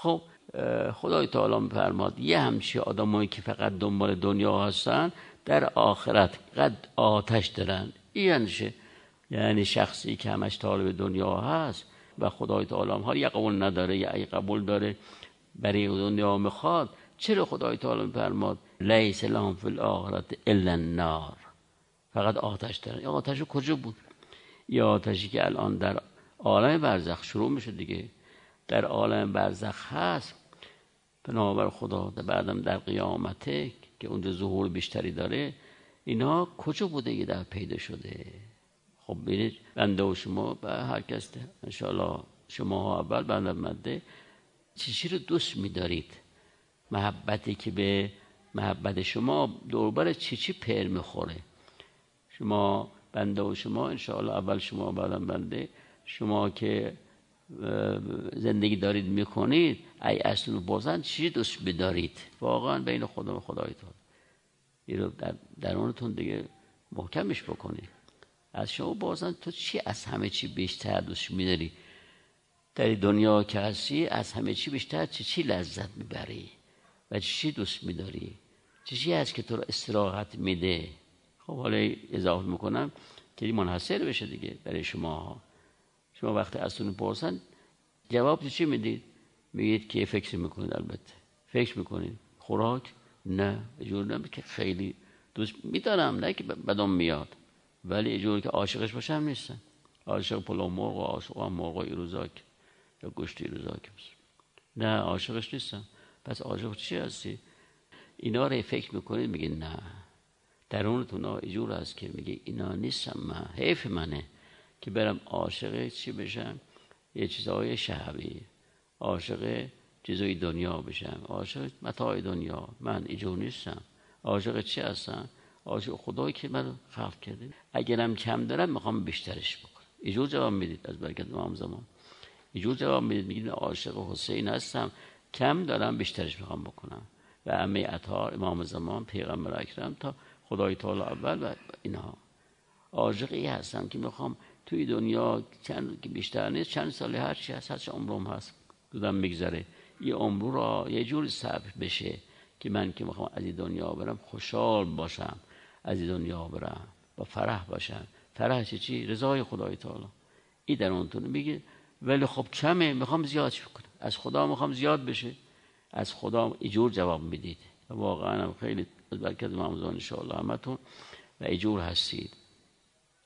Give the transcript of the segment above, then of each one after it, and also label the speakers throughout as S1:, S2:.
S1: خب خدای تعالی میفرماد یه همچی آدمایی که فقط دنبال دنیا هستن در آخرت قد آتش دارن. این یعنی شخصی که همش طالب دنیا هست و خدای تعالی هم یه قبول نداره یا قبول داره برای دنیا می‌خواد. چرا خدای تعالی میفرماد؟ لیس لهم فی الاخرت الا النار. فقط آتش دارن. آتش کجا بود؟ یا آتشی که الان در عالم برزخ شروع میشه دیگه. در عالم برزخ هست. بنابر خدا بعدم در قیامته که اونجا ظهور بیشتری داره اینا کجا بوده یه در پیدا شده؟ خب بینید بنده و شما و هر کس انشاءالله شما ها اول بنده مده. چیزی رو دوست میدارید؟ محبتی که به محبت شما دوربر چی چی پر می‌خوره؟ شما بنده و شما انشاءالله اول شما بعدم بنده. شما که زندگی دارید می‌کنید ای اصل بازن چی دوست بدارید؟ واقعا بین خدا و خدایتون این رو در درونتون دیگه محکمش بکنید از شما بازن تو چی؟ از همه چی بیشتر دوست میداری؟ در دنیا که هستی از همه چی بیشتر چی چی لذت می‌بری؟ و چی دوست میداری؟ چی چی هست که تو رو استراحت میده؟ خب حالا اضافه می‌کنم که منحصر بشه دیگه برای شما. شما وقتی از پرسن جواب چی می‌دید؟ میگید که فکر می‌کنید البته. فکر می‌کنید. خوراک؟ نه. اجور نه که خیلی دوست میدارم. نه که بدم میاد. ولی اجور که عاشقش باشم نیستم. عاشق پلو مرغ و عاشق مرغ ایروزاک یا گوشت ایروزاک نه عاشقش نیستم. پس عاشق چی هستی؟ اینا رو فکر می‌کنید؟ میگه نه. درونتون اجور هست که میگه اینا نیستم من. حیف منه که برم عاشق چی بشم؟ یه چیزهای شهوی عاشق چیزای دنیا بشم. عاشق متاع دنیا. من ایجور نیستم. عاشق چی هستم؟ عاشق خدایی که من خلق کرده. اگرم کم دارم می‌خوام بیشترش بکنم. ایجور جواب می‌دید از برکت امام زمان. ایجور جواب می‌دید میگید عاشق حسین هستم. کم دارم بیشترش می‌خوام بکنم. و همه اطهار امام زمان پیغمبر اکرم تا خدای تعالی اول و اینها. عاشقی هستم که می‌خوام توی دنیا چند که بیشتر نیست چند سال هر چی هست هر عمرم هست دودم میگذره. یه عمر را یه جور صبر بشه که من که می‌خوام از دنیا برم خوشحال باشم از دنیا برم و فرح باشم. فرح چی چی؟ رضای خدای تعالی. این در اونتون میگه ولی خب کمه می‌خوام زیاد کنم از خدا می‌خوام زیاد بشه. از خدا ایجور جواب می‌دید. واقعا هم خیلی برکت مامزان انشاءالله همتون. و ایجور هستید.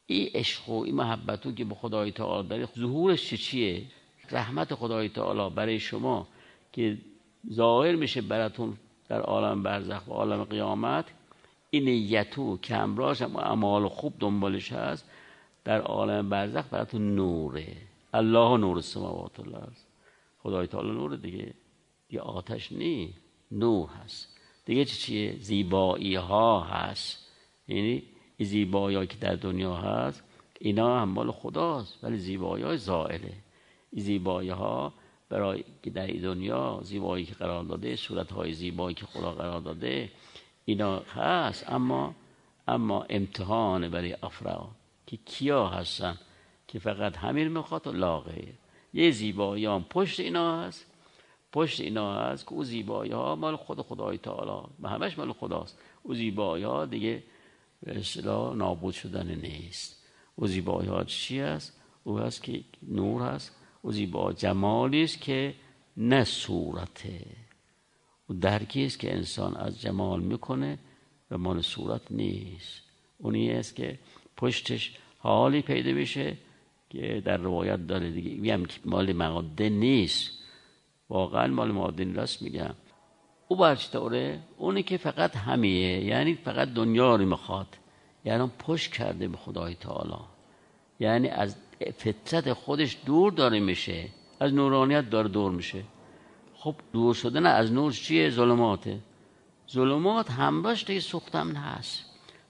S1: این عشق و این محبتو که به خدای تعالی داره ظهورش چه چیه؟ رحمت خدای تعالی برای شما که ظاهر میشه براتون در عالم برزخ و عالم قیامت. این نیتو که همراهش هم اعمال خوب دنبالش هست. در عالم برزخ براتون نوره. الله نور السماوات الله خدای تعالی نور دیگه. یه آتش نی. نور هست. دیگه چی چیه؟ زیبایی ها هست. یعنی این زیبایی که در دنیا هست اینا هم خداست ولی زیبایی های زائله. این زیبایی ها برای که در دنیا زیبایی که قرار داده صورت های زیبایی که خدا قرار داده اینا هست. اما اما امتحان برای افراد که کیا هستن؟ که فقط همین می‌خواد و لاغه. یه زیبایی هم پشت اینا هست. پشت اینا هست که او زیبایی ها مال خود خدای تعالی. و همش مال خداست. او زیبایی ها دیگه به اصطلاح نابود شدن نیست. او زیبایی ها چی است؟ او هست که نور هست. او زیبا جمالی است که نه صورته. او درکی است که انسان از جمال می‌کنه و مال صورت نیست. اونی است که پشتش حالی پیدا میشه که در روایت داره دیگه. میگم که مال ماده نیست. واقعا مال ماده نیست میگم. او برچطوره اونی که فقط همیه یعنی فقط دنیا رو می‌خواد. یعنی پشت کرده به خدای تعالی. یعنی از فطرت خودش دور داره میشه. از نورانیت داره دور میشه. خب دور شدن از نور چیه؟ ظلماته. ظلمات همراش دیگه سختم هست.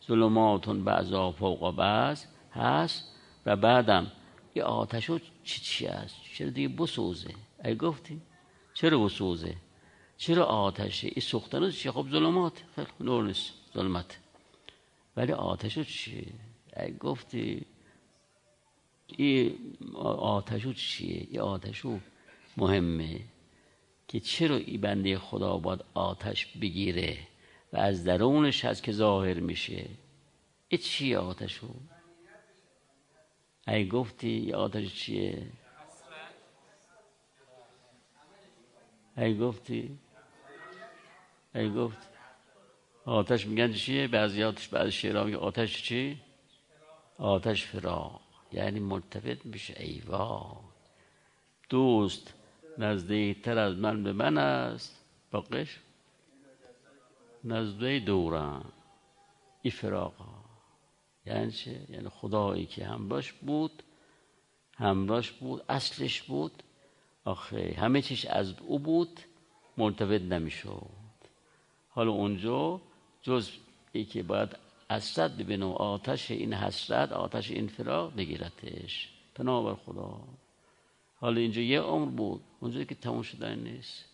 S1: ظلماتون بعضا فوق بعض هست و بعدم یه آتش چی چی هست؟ چرا دیگه بسوزه؟ ای گفتی؟ چرا بسوزه؟ چرا آتشه؟ این سوختن چیه؟ خب ظلمات. خیلی نور نیست. ظلمت. ولی آتش چیه؟ گفتی این آتشو چیه؟ این آتشو مهمه که چرا ای بنده خدا باید آتش بگیره و از درونش هست که ظاهر میشه؟ ای چیه آتشو ای گفتی آتش چیه؟ ای گفتی گفت آتش میگن چیه بعضی آتش بعضی شعرها میگن آتش چی؟ آتش فراق. یعنی مرتبط میشه. ایوا دوست نزدیکتر از من به من است. باقش نزده دورم ای فراقا یعنی چه؟ یعنی خدایی که همراش بود همراش بود اصلش بود. آخه همه چیش از او بود مرتبط نمی‌شد. حالا اونجا جز ای که باید حسرت ببینه آتش این حسرت آتش این فراق بگیرتش. پناه بر خدا. حالا اینجا یه عمر بود. اونجا که تموم شدن نیست.